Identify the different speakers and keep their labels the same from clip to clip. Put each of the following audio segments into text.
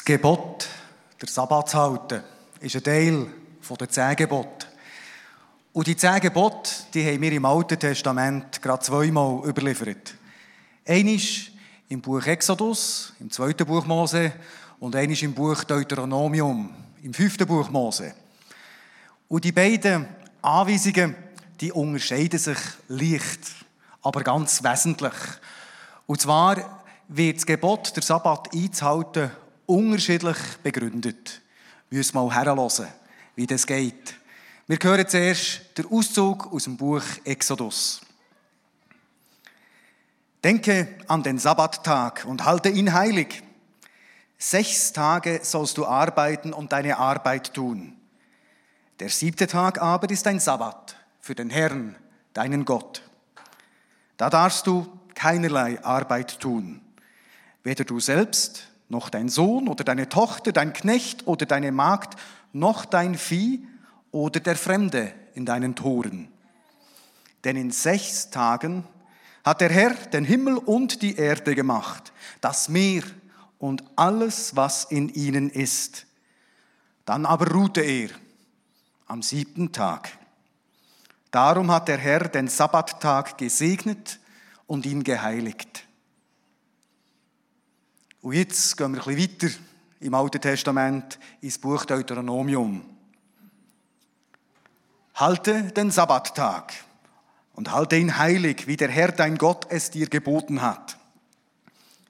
Speaker 1: Das Gebot, der Sabbat zu halten, ist ein Teil der zehn Gebote. Und die zehn Gebote, die haben wir im Alten Testament gerade zweimal überliefert. Eines im Buch Exodus, im zweiten Buch Mose, und eines im Buch Deuteronomium, im fünften Buch Mose. Und die beiden Anweisungen, die unterscheiden sich leicht, aber ganz wesentlich. Und zwar wird das Gebot, der Sabbat einzuhalten, unterschiedlich begründet. Wir müssen mal herhören, wie das geht. Wir hören zuerst den Auszug aus dem Buch Exodus. Denke an den Sabbattag und halte ihn heilig. Sechs Tage sollst du arbeiten und deine Arbeit tun. Der siebte Tag aber ist ein Sabbat für den Herrn, deinen Gott. Da darfst du keinerlei Arbeit tun, weder du selbst noch dein Sohn oder deine Tochter, dein Knecht oder deine Magd, noch dein Vieh oder der Fremde in deinen Toren. Denn in sechs Tagen hat der Herr den Himmel und die Erde gemacht, das Meer und alles, was in ihnen ist. Dann aber ruhte er am siebten Tag. Darum hat der Herr den Sabbattag gesegnet und ihn geheiligt. Und jetzt gehen wir ein bisschen weiter im Alten Testament ins Buch Deuteronomium. Halte den Sabbattag und halte ihn heilig, wie der Herr dein Gott es dir geboten hat.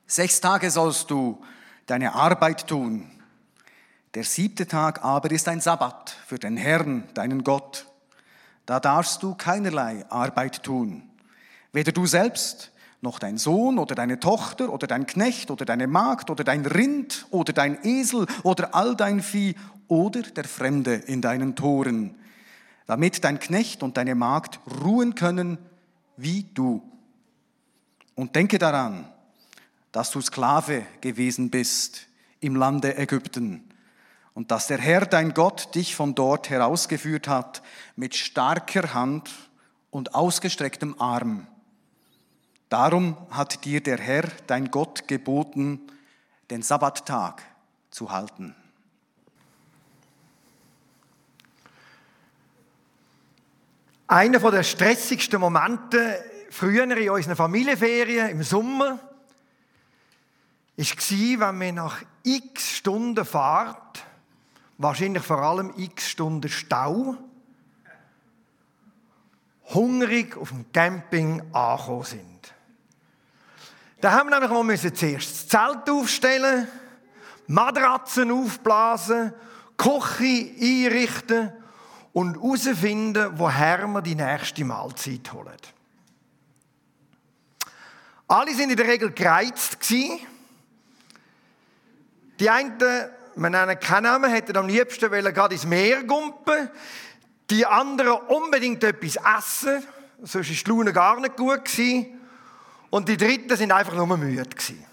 Speaker 1: Sechs Tage sollst du deine Arbeit tun. Der siebte Tag aber ist ein Sabbat für den Herrn, deinen Gott. Da darfst du keinerlei Arbeit tun, weder du selbst, noch dein Sohn oder deine Tochter oder dein Knecht oder deine Magd oder dein Rind oder dein Esel oder all dein Vieh oder der Fremde in deinen Toren, damit dein Knecht und deine Magd ruhen können wie du. Und denke daran, dass du Sklave gewesen bist im Lande Ägypten und dass der Herr dein Gott dich von dort herausgeführt hat mit starker Hand und ausgestrecktem Arm Darum hat dir der Herr, dein Gott, geboten, den Sabbattag zu halten.
Speaker 2: Einer der stressigsten Momente früher in unseren Familienferien im Sommer war, wenn wir nach x Stunden Fahrt, wahrscheinlich vor allem x Stunden Stau, hungrig auf dem Camping angekommen sind. Da haben wir nämlich zuerst das Zelt aufstellen, Matratzen aufblasen, Küche einrichten und herausfinden, woher wir die nächste Mahlzeit holen. Alle sind in der Regel gereizt. Die einen, wir nennen keinen Namen, hätten am liebsten gerade ins Meer gumpen. Die anderen unbedingt etwas essen, sonst war die Laune gar nicht gut. Und die Dritten sind einfach nur müde gewesen.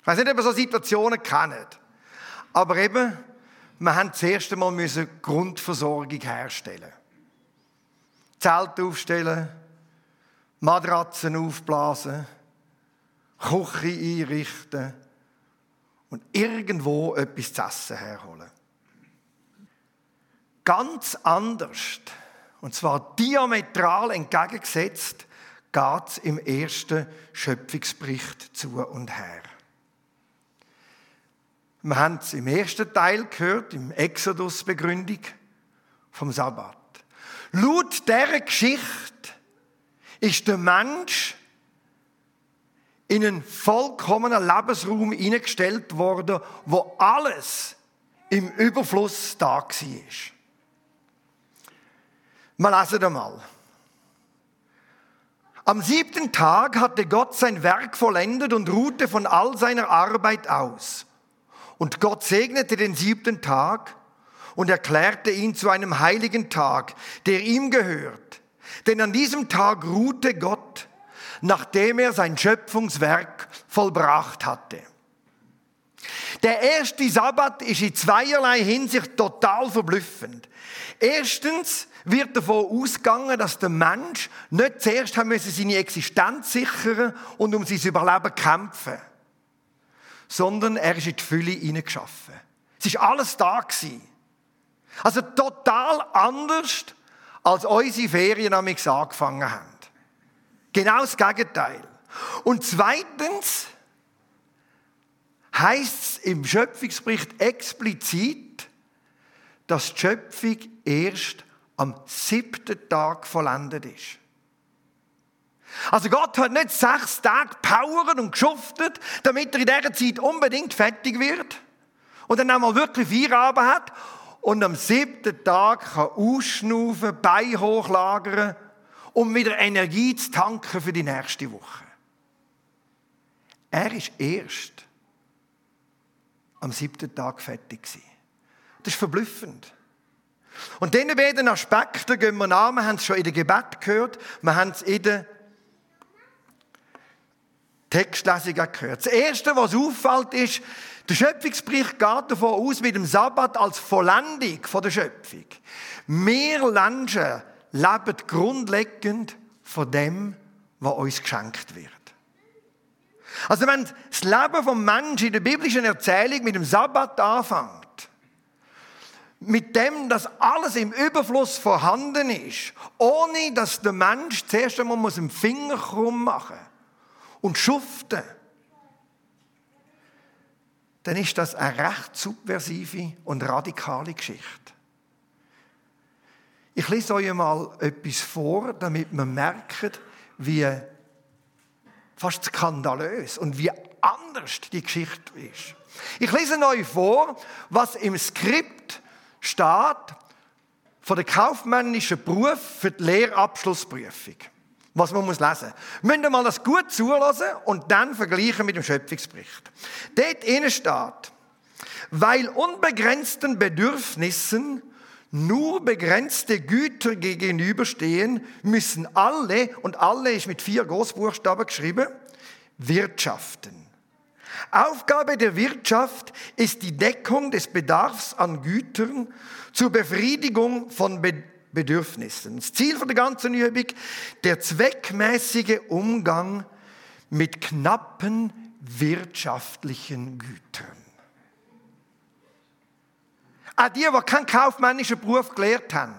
Speaker 2: Ich weiß nicht, ob ihr so Situationen kennt. Aber eben, wir haben das erste Mal müssen Grundversorgung herstellen. Zelt aufstellen, Matratzen aufblasen, Küche einrichten und irgendwo etwas zu essen herholen. Ganz anders, und zwar diametral entgegengesetzt, geht es im ersten Schöpfungsbericht zu und her. Wir haben es im ersten Teil gehört, im Exodus-Begründung vom Sabbat. Laut dieser Geschichte ist der Mensch in einen vollkommenen Lebensraum hineingestellt worden, wo alles im Überfluss da war. Wir lesen einmal. Am siebten Tag hatte Gott sein Werk vollendet und ruhte von all seiner Arbeit aus. Und Gott segnete den siebten Tag und erklärte ihn zu einem heiligen Tag, der ihm gehört. Denn an diesem Tag ruhte Gott, nachdem er sein Schöpfungswerk vollbracht hatte. Der erste Sabbat ist in zweierlei Hinsicht total verblüffend. Erstens wird davon ausgegangen, dass der Mensch nicht zuerst haben müssen seine Existenz sichern und um sein Überleben kämpfen, sondern er ist in die Fülle hineingeschaffen. Es ist alles da gewesen. Also total anders, als unsere Ferien angefangen haben. Genau das Gegenteil. Und zweitens heißt es im Schöpfungsbericht explizit, dass die Schöpfung erst am siebten Tag vollendet ist. Also Gott hat nicht sechs Tage powern und geschuftet, damit er in dieser Zeit unbedingt fertig wird und dann einmal wirklich Feierabend hat und am siebten Tag kann ausschnaufen, Bein hochlagern, um wieder Energie zu tanken für die nächste Woche. Er ist erst am siebten Tag fertig gewesen. Das ist verblüffend. Und diese beiden Aspekte gehen wir an. Wir haben es schon in der Gebet gehört. Wir haben es in der Textlesung gehört. Das Erste, was auffällt, ist, der Schöpfungsbericht geht davon aus, mit dem Sabbat als Vollendung der Schöpfung. Wir Menschen leben grundlegend von dem, was uns geschenkt wird. Also wenn das Leben vom Menschen in der biblischen Erzählung mit dem Sabbat anfängt, mit dem, dass alles im Überfluss vorhanden ist, ohne dass der Mensch zuerst einmal muss den Finger krumm machen und schuften, dann ist das eine recht subversive und radikale Geschichte. Ich lese euch mal etwas vor, damit man merkt, wie fast skandalös und wie anders die Geschichte ist. Ich lese euch vor, was im Skript steht von der kaufmännischen Beruf für die Lehrabschlussprüfung. Was man muss lesen. Wir müssen mal das gut zulassen und dann vergleichen mit dem Schöpfungsbericht. Dort innen steht, weil unbegrenzten Bedürfnissen nur begrenzte Güter gegenüberstehen, müssen alle, und alle ist mit vier Großbuchstaben geschrieben, wirtschaften. Aufgabe der Wirtschaft ist die Deckung des Bedarfs an Gütern zur Befriedigung von Bedürfnissen. Das Ziel von der ganzen Übung, der zweckmäßige Umgang mit knappen wirtschaftlichen Gütern. Auch die, die keinen kaufmännischen Beruf gelehrt haben,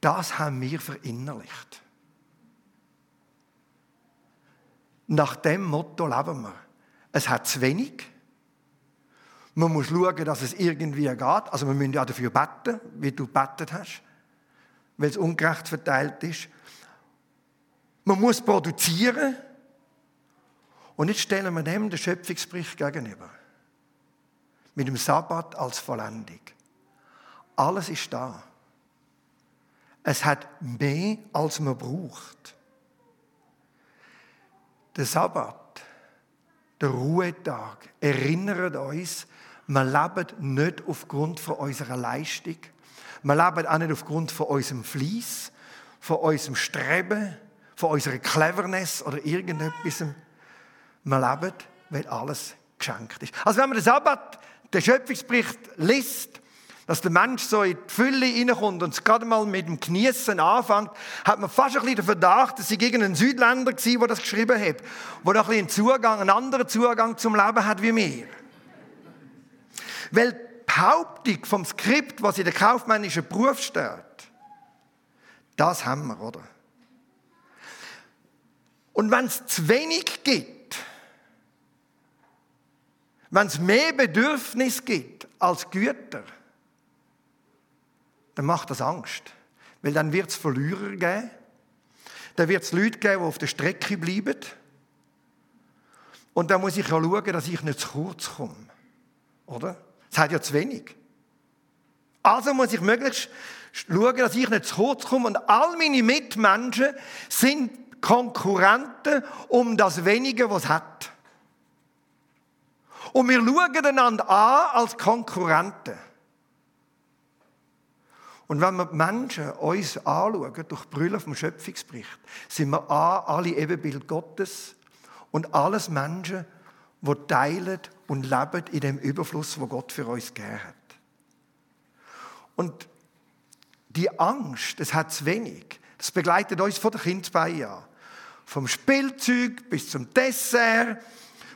Speaker 2: das haben wir verinnerlicht. Nach dem Motto leben wir. Es hat zu wenig. Man muss schauen, dass es irgendwie geht. Also wir müssen ja dafür beten, wie du bettet hast, weil es ungerecht verteilt ist. Man muss produzieren. Und jetzt stellen wir dem den Schöpfungsbericht gegenüber mit dem Sabbat als Vollendung. Alles ist da. Es hat mehr, als man braucht. Der Sabbat, der Ruhetag, erinnert uns, wir leben nicht aufgrund von unserer Leistung. Wir leben auch nicht aufgrund von unserem Fleiss, von unserem Streben, von unserer Cleverness oder irgendetwas. Wir leben, weil alles geschenkt ist. Also wenn man den Sabbat der Schöpfungsbericht liest, dass der Mensch so in die Fülle hineinkommt und es gerade mal mit dem Genießen anfängt, hat man fast ein bisschen den Verdacht, dass sie gegen einen Südländer war, der das geschrieben hat, der noch ein einen Zugang, einen anderen Zugang zum Leben hat wie wir. Weil die Behauptung vom Skript, was in der kaufmännischen Beruf steht, das haben wir, oder? Und wenn es zu wenig gibt, wenn es mehr Bedürfnis gibt als Güter, dann macht das Angst. Weil dann wird es Verlierer geben. Dann wird es Leute geben, die auf der Strecke bleiben. Und dann muss ich ja schauen, dass ich nicht zu kurz komme. Oder? Es hat ja zu wenig. Also muss ich möglichst schauen, dass ich nicht zu kurz komme. Und all meine Mitmenschen sind Konkurrenten um das Wenige, was es hat. Und wir schauen einander an als Konkurrenten. Und wenn wir die Menschen uns anschauen, durch Brille vom Schöpfungsbericht, sind wir A, alle Ebenbild Gottes und alles Menschen, die teilen und leben in dem Überfluss, wo Gott für uns gegeben hat. Und die Angst, das hat zu wenig, das begleitet uns von der Kindesbeine an. Vom Spielzeug bis zum Dessert,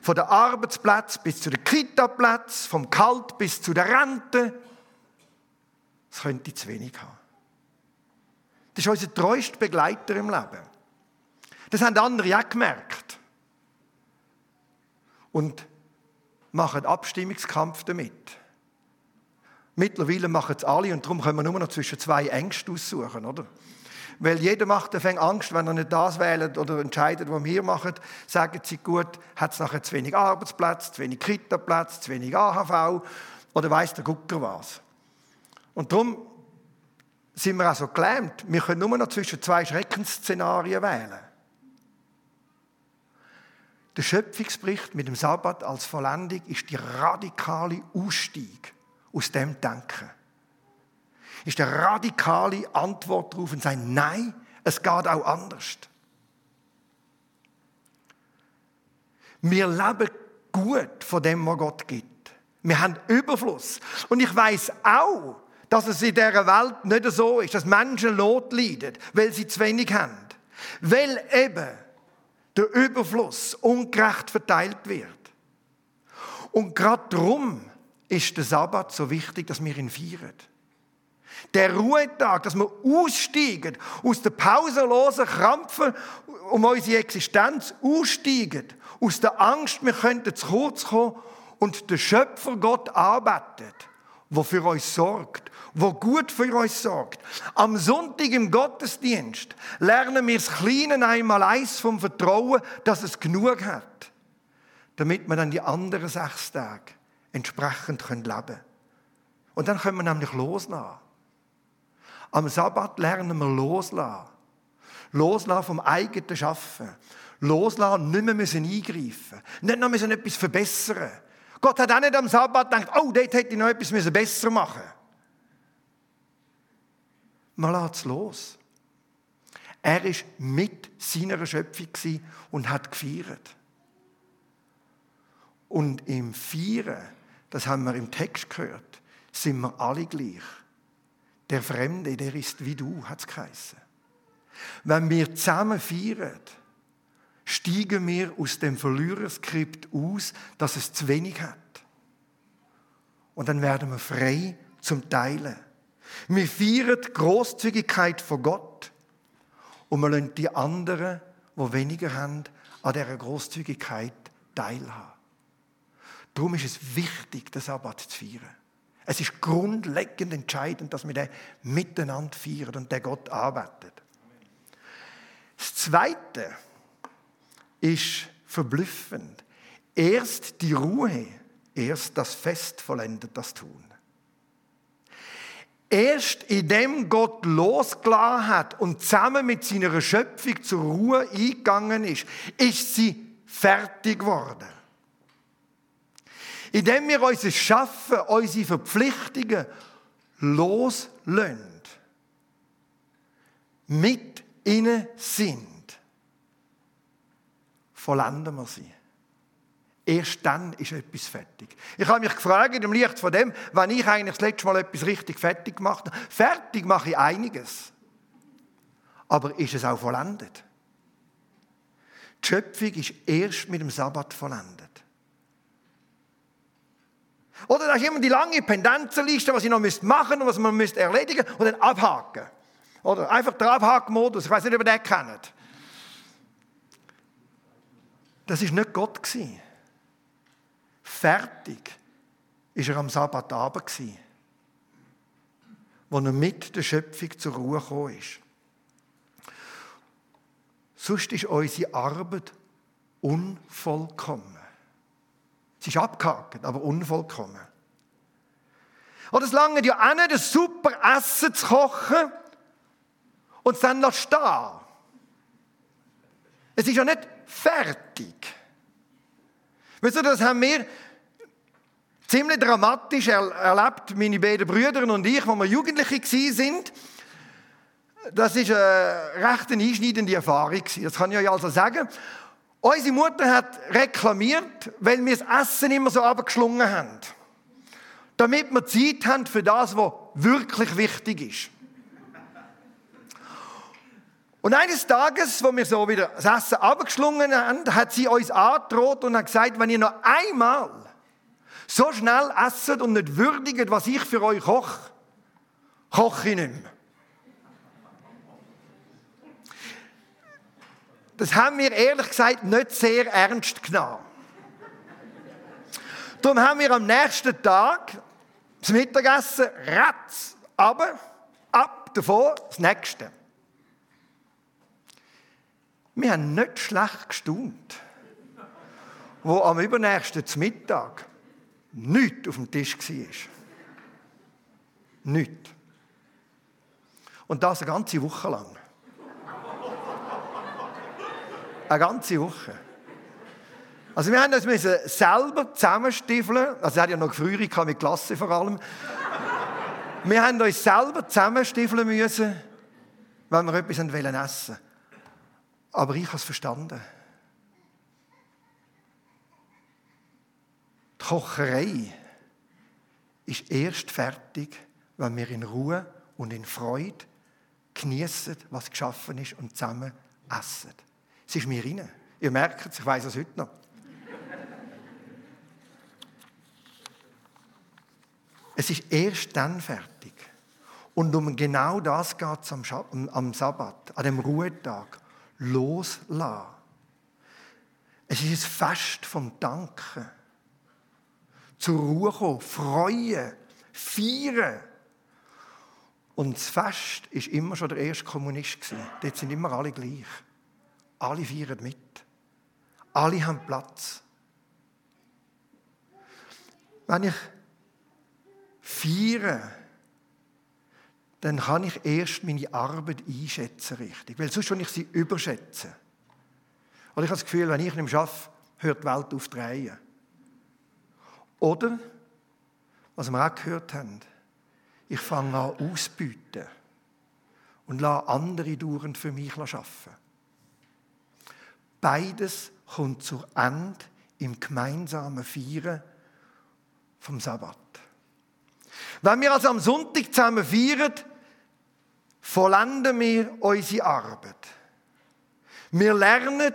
Speaker 2: von der Arbeitsplatz bis zu der Kita-Platz, vom Kalt bis zu der Rente. Das könnte ich zu wenig haben. Das ist unser treuester Begleiter im Leben. Das haben andere auch gemerkt. Und machen Abstimmungskampf damit. Mittlerweile machen es alle und darum können wir nur noch zwischen zwei Ängsten aussuchen, oder? Weil jeder macht fängt Angst, wenn er nicht das wählt oder entscheidet, was wir machen, sagen sie gut, hat es nachher zu wenig Arbeitsplatz, zu wenig Kita-Platz, zu wenig AHV oder weiß der Gucker was. Und darum sind wir auch so gelähmt. Wir können nur noch zwischen zwei Schreckensszenarien wählen. Der Schöpfungsbericht mit dem Sabbat als Vollendung ist die radikale Ausstieg aus dem Denken ist eine radikale Antwort darauf und sagen, nein, es geht auch anders. Wir leben gut von dem, was Gott gibt. Wir haben Überfluss. Und ich weiß auch, dass es in dieser Welt nicht so ist, dass Menschen Not leiden, weil sie zu wenig haben. Weil eben der Überfluss ungerecht verteilt wird. Und gerade darum ist der Sabbat so wichtig, dass wir ihn feiern. Der Ruhetag, dass wir aussteigen aus der pausenlosen Krampfen um unsere Existenz, aussteigen aus der Angst, wir könnten zu kurz kommen und der Schöpfer Gott arbeitet, der für uns sorgt, wo gut für uns sorgt. Am Sonntag im Gottesdienst lernen wir das Kleine einmal eins vom Vertrauen, dass es genug hat, damit wir dann die anderen sechs Tage entsprechend leben können. Und dann können wir nämlich loslassen. Am Sabbat lernen wir loslassen. Loslassen vom eigenen Schaffen. Loslassen, nicht mehr müssen eingreifen Nicht noch müssen etwas verbessern Gott hat auch nicht am Sabbat gedacht, oh, dort hätte ich noch etwas besser machen müssen. Man lässt es los. Er war mit seiner Schöpfung und hat gefeiert. Und im Feiern, das haben wir im Text gehört, sind wir alle gleich. Der Fremde, der ist wie du, hat es geheißen. Wenn wir zusammen feiern, steigen wir aus dem Verliererskript aus, dass es zu wenig hat. Und dann werden wir frei zum Teilen. Wir feiern die Großzügigkeit von Gott und wir lassen die anderen, die weniger haben, an dieser Großzügigkeit teilhaben. Darum ist es wichtig, den Sabbat zu feiern. Es ist grundlegend entscheidend, dass wir den miteinander feiern und der Gott arbeitet. Das Zweite ist verblüffend. Erst die Ruhe, erst das Fest vollendet das Tun. Erst indem Gott losgelassen hat und zusammen mit seiner Schöpfung zur Ruhe eingegangen ist, ist sie fertig geworden. Indem wir unser Schaffen, unsere Verpflichtungen loslösen, mit ihnen sind, vollenden wir sie. Erst dann ist etwas fertig. Ich habe mich gefragt, im Licht von dem, wann ich eigentlich das letzte Mal etwas richtig fertig gemacht habe. Fertig mache ich einiges. Aber ist es auch vollendet? Die Schöpfung ist erst mit dem Sabbat vollendet. Oder da ist immer die lange Pendenzenliste, was ich noch machen müsste und was man müsste erledigen und dann abhaken. Oder einfach der Abhaken-Modus. Ich weiß nicht, ob ihr den kennt. Das ist nicht Gott. Fertig ist er am Sabbatabend wo er mit der Schöpfung zur Ruhe gekommen ist. Sonst ist unsere Arbeit unvollkommen. Es ist abgehakt, aber unvollkommen. Oder es lange ja auch nicht, ein super Essen zu kochen und es dann stehen. Es ist ja nicht fertig. Wisst ihr, das haben wir ziemlich dramatisch erlebt, meine beiden Brüder und ich, als wir Jugendliche sind. Das ist eine recht einschneidende Erfahrung. Das kann ich euch also sagen. Unsere Mutter hat reklamiert, weil wir das Essen immer so abgeschlungen haben. Damit wir Zeit haben für das, was wirklich wichtig ist. Und eines Tages, wo wir so wieder das Essen abgeschlungen haben, hat sie uns angedroht und hat gesagt, wenn ihr noch einmal so schnell esset und nicht würdigt, was ich für euch koche, koche ich nicht mehr. Das haben wir ehrlich gesagt nicht sehr ernst genommen. Darum haben wir am nächsten Tag das Mittagessen ratz, aber ab davon das nächste. Wir haben nicht schlecht gestaunt, wo am übernächsten Mittag nichts auf dem Tisch war. Nichts. Und das eine ganze Woche lang. Eine ganze Woche. Also wir haben uns selber zusammenstiefeln. Also es hat ja noch Gefrierung mit Klasse vor allem. Wir haben uns selber zusammenstiefeln müssen, wenn wir etwas essen wollten. Aber ich habe es verstanden. Die Kocherei ist erst fertig, wenn wir in Ruhe und in Freude genießen, was geschaffen ist und zusammen essen. Es ist mir rein. Ihr merkt es, ich weiß es heute noch. Es ist erst dann fertig. Und um genau das geht es am, am Sabbat, an dem Ruhetag. Loslassen. Es ist ein Fest vom Danken. Zur Ruhe kommen, freuen, feiern. Und das Fest war immer schon der erste Kommunist. Dort sind immer alle gleich. Alle feiern mit. Alle haben Platz. Wenn ich feiere, dann kann ich erst meine Arbeit einschätzen richtig. Weil sonst, wenn ich sie überschätze. Oder ich habe das Gefühl, wenn ich nicht arbeite, hört die Welt auf drehen. Oder, was wir auch gehört haben, ich fange an auszubieten und lasse andere dauernd für mich arbeiten. Beides kommt zur Ende im gemeinsamen Feiern vom Sabbat. Wenn wir also am Sonntag zusammen feiern, vollenden wir unsere Arbeit. Wir lernen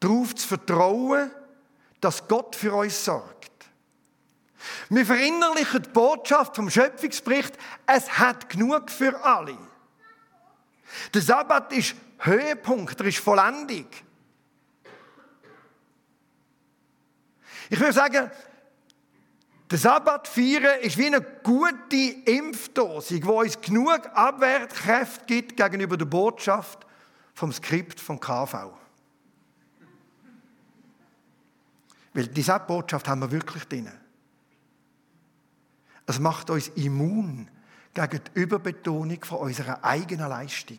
Speaker 2: darauf zu vertrauen, dass Gott für uns sorgt. Wir verinnerlichen die Botschaft vom Schöpfungsbericht, es hat genug für alle. Der Sabbat ist Höhepunkt, er ist Vollendung. Ich würde sagen, der Sabbat feiern ist wie eine gute Impfdose, die uns genug Abwehrkräfte gibt gegenüber der Botschaft vom Skript vom KV. Weil diese Botschaft haben wir wirklich drin. Es macht uns immun gegen die Überbetonung von unserer eigenen Leistung.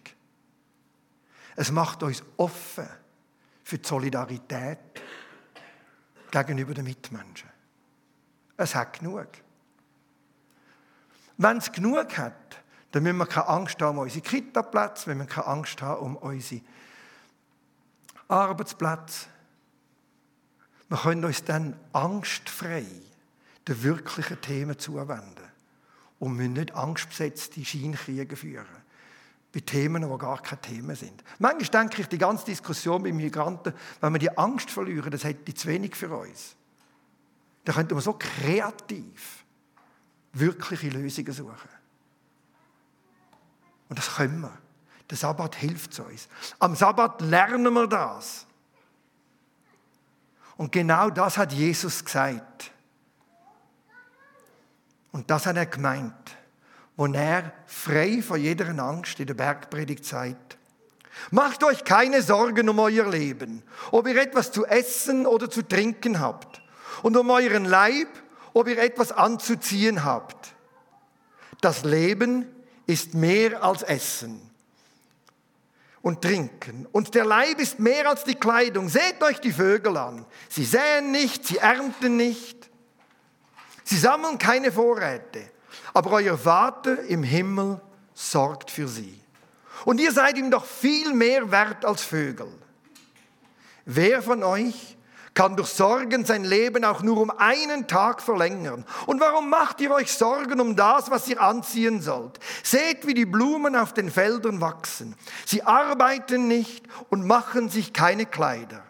Speaker 2: Es macht uns offen für die Solidarität gegenüber den Mitmenschen. Es hat genug. Wenn es genug hat, dann müssen wir keine Angst haben um unsere Kita-Plätze, wir keine Angst haben um unsere Arbeitsplätze. Wir können uns dann angstfrei den wirklichen Themen zuwenden und müssen nicht angstbesetzte Scheinkriege führen bei Themen, die gar keine Themen sind. Manchmal denke ich, die ganze Diskussion bei Migranten, wenn wir die Angst verlieren, das hätte zu wenig für uns. Da könnte man so kreativ wirkliche Lösungen suchen. Und das können wir. Der Sabbat hilft uns. Am Sabbat lernen wir das. Und genau das hat Jesus gesagt. Und das hat er gemeint, wo er frei von jeder Angst in der Bergpredigt sagt. Macht euch keine Sorgen um euer Leben, ob ihr etwas zu essen oder zu trinken habt und um euren Leib, ob ihr etwas anzuziehen habt. Das Leben ist mehr als Essen und Trinken. Und der Leib ist mehr als die Kleidung. Seht euch die Vögel an. Sie säen nicht, sie ernten nicht. Sie sammeln keine Vorräte. Aber euer Vater im Himmel sorgt für sie. Und ihr seid ihm doch viel mehr wert als Vögel. Wer von euch kann durch Sorgen sein Leben auch nur um einen Tag verlängern. Und warum macht ihr euch Sorgen um das, was ihr anziehen sollt? Seht, wie die Blumen auf den Feldern wachsen. Sie arbeiten nicht und machen sich keine Kleider.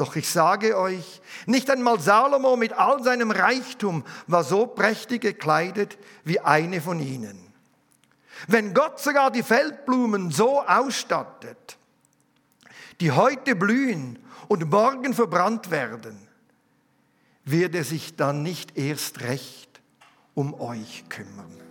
Speaker 2: Doch ich sage euch, nicht einmal Salomo mit all seinem Reichtum war so prächtig gekleidet wie eine von ihnen. Wenn Gott sogar die Feldblumen so ausstattet, die heute blühen und morgen verbrannt werden, wird er sich dann nicht erst recht um euch kümmern.